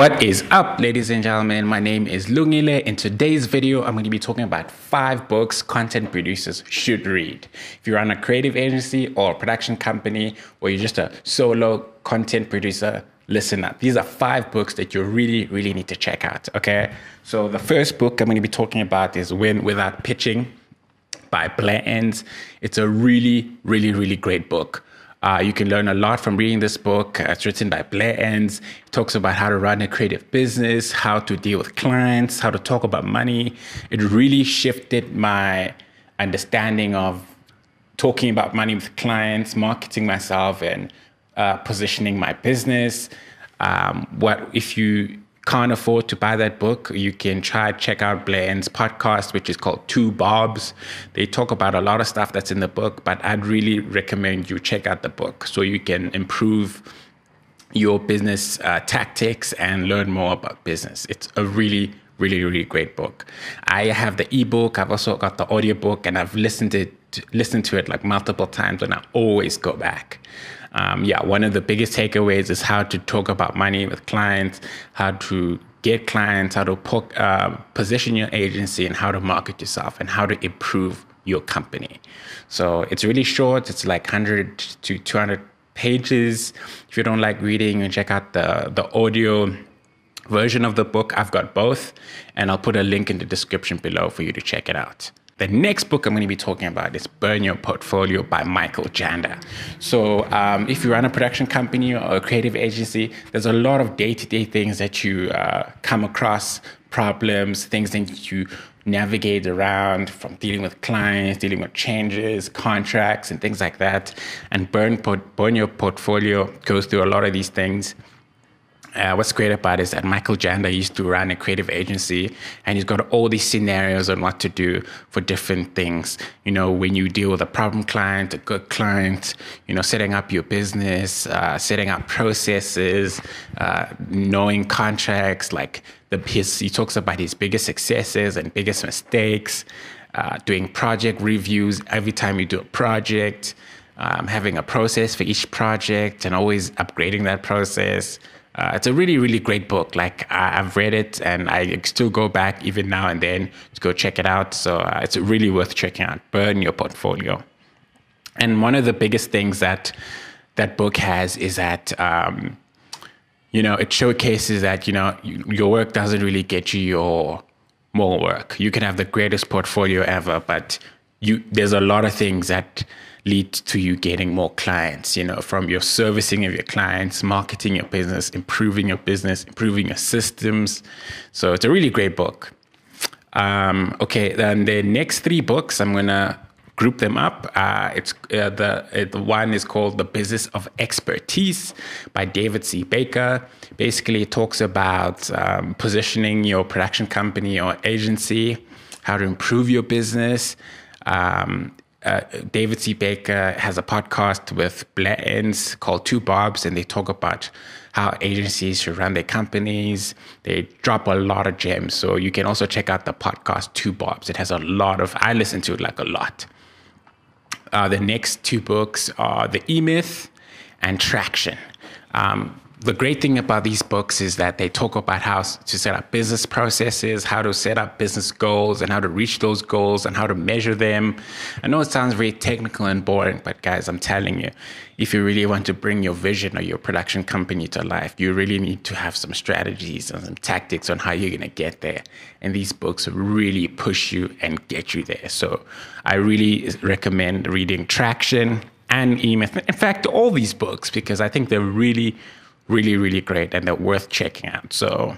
What is up, ladies and gentlemen? My name is Lungile. In today's video, I'm going to be talking about five books content producers should read. If you run a creative agency or a production company, or you're just a solo content producer, listen up. These are five books that you really, really need to check out. Okay. So the first book I'm going to be talking about is Win Without Pitching by Blair Enns. It's a really, really, really great book. Uh, you can learn a lot from reading this book. It's written by Blair Enns. It talks about how to run a creative business, how to deal with clients, how to talk about money. It really shifted my understanding of talking about money with clients, marketing myself, and uh, positioning my business. Um, what if you can't afford to buy that book, you can try check out Blair Enns' podcast, which is called Two Bobs. They talk about a lot of stuff that's in the book, but I'd really recommend you check out the book so you can improve your business uh, tactics and learn more about business. It's a really, really, really great book. I have the ebook. I've also got the audiobook, and I've listened to it, listened to it like multiple times, and I always go back um, yeah, one of the biggest takeaways is how to talk about money with clients, how to get clients, how to po- uh, position your agency, and how to market yourself, and how to improve your company. So it's really short. It's like 100 to 200 pages. If you don't like reading, you check out the the audio version of the book. I've got both, and I'll put a link in the description below for you to check it out. The next book I'm going to be talking about is Burn Your Portfolio by Michael Janda. So, um, if you run a production company or a creative agency, there's a lot of day to day things that you uh, come across, problems, things that you navigate around from dealing with clients, dealing with changes, contracts, and things like that. And Burn, Burn Your Portfolio goes through a lot of these things uh, what's great about it is that Michael Janda used to run a creative agency and he's got all these scenarios on what to do for different things. You know, when you deal with a problem client, a good client, you know, setting up your business, uh, setting up processes, uh, knowing contracts, like the, his, he talks about his biggest successes and biggest mistakes, uh, doing project reviews every time you do a project, um, having a process for each project and always upgrading that process. Uh, it's a really, really great book. Like I, have read it, and I still go back even now and then to go check it out. So uh, it's really worth checking out. Burn your portfolio. And one of the biggest things that that book has is that um, you know it showcases that you know your work doesn't really get you your more work. You can have the greatest portfolio ever, but you there's a lot of things that lead to you getting more clients, you know, from your servicing of your clients, marketing your business, improving your business, improving your systems. So it's a really great book. Um, okay, then the next three books, I'm going to group them up. Uh, it's uh, the, uh, the one is called The Business of Expertise by David C. Baker. Basically, it talks about um, positioning your production company or agency, how to improve your business. Um, uh, David C. Baker has a podcast with Blair Enns called Two Bobs, and they talk about how agencies should run their companies. They drop a lot of gems. So you can also check out the podcast Two Bobs. It has a lot of, I listen to it like a lot. Uh, the next two books are The E Myth and Traction. Um, the great thing about these books is that they talk about how to set up business processes, how to set up business goals, and how to reach those goals and how to measure them. I know it sounds very technical and boring, but guys, I'm telling you, if you really want to bring your vision or your production company to life, you really need to have some strategies and some tactics on how you're going to get there. And these books really push you and get you there. So I really recommend reading Traction and E Myth. In fact, all these books, because I think they're really really, really great and they're worth checking out. So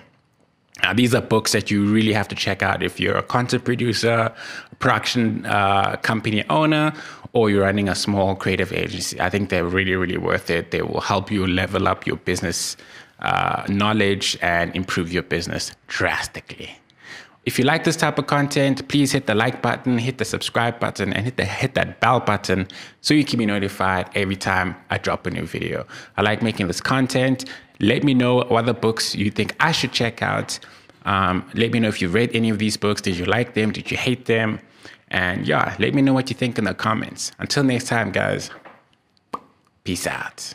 uh, these are books that you really have to check out if you're a content producer, production uh, company owner, or you're running a small creative agency. I think they're really, really worth it. They will help you level up your business uh, knowledge and improve your business drastically. If you like this type of content, please hit the like button, hit the subscribe button, and hit the hit that bell button so you can be notified every time I drop a new video. I like making this content. Let me know what other books you think I should check out. Um, let me know if you've read any of these books. Did you like them? Did you hate them? And yeah, let me know what you think in the comments. Until next time, guys, peace out.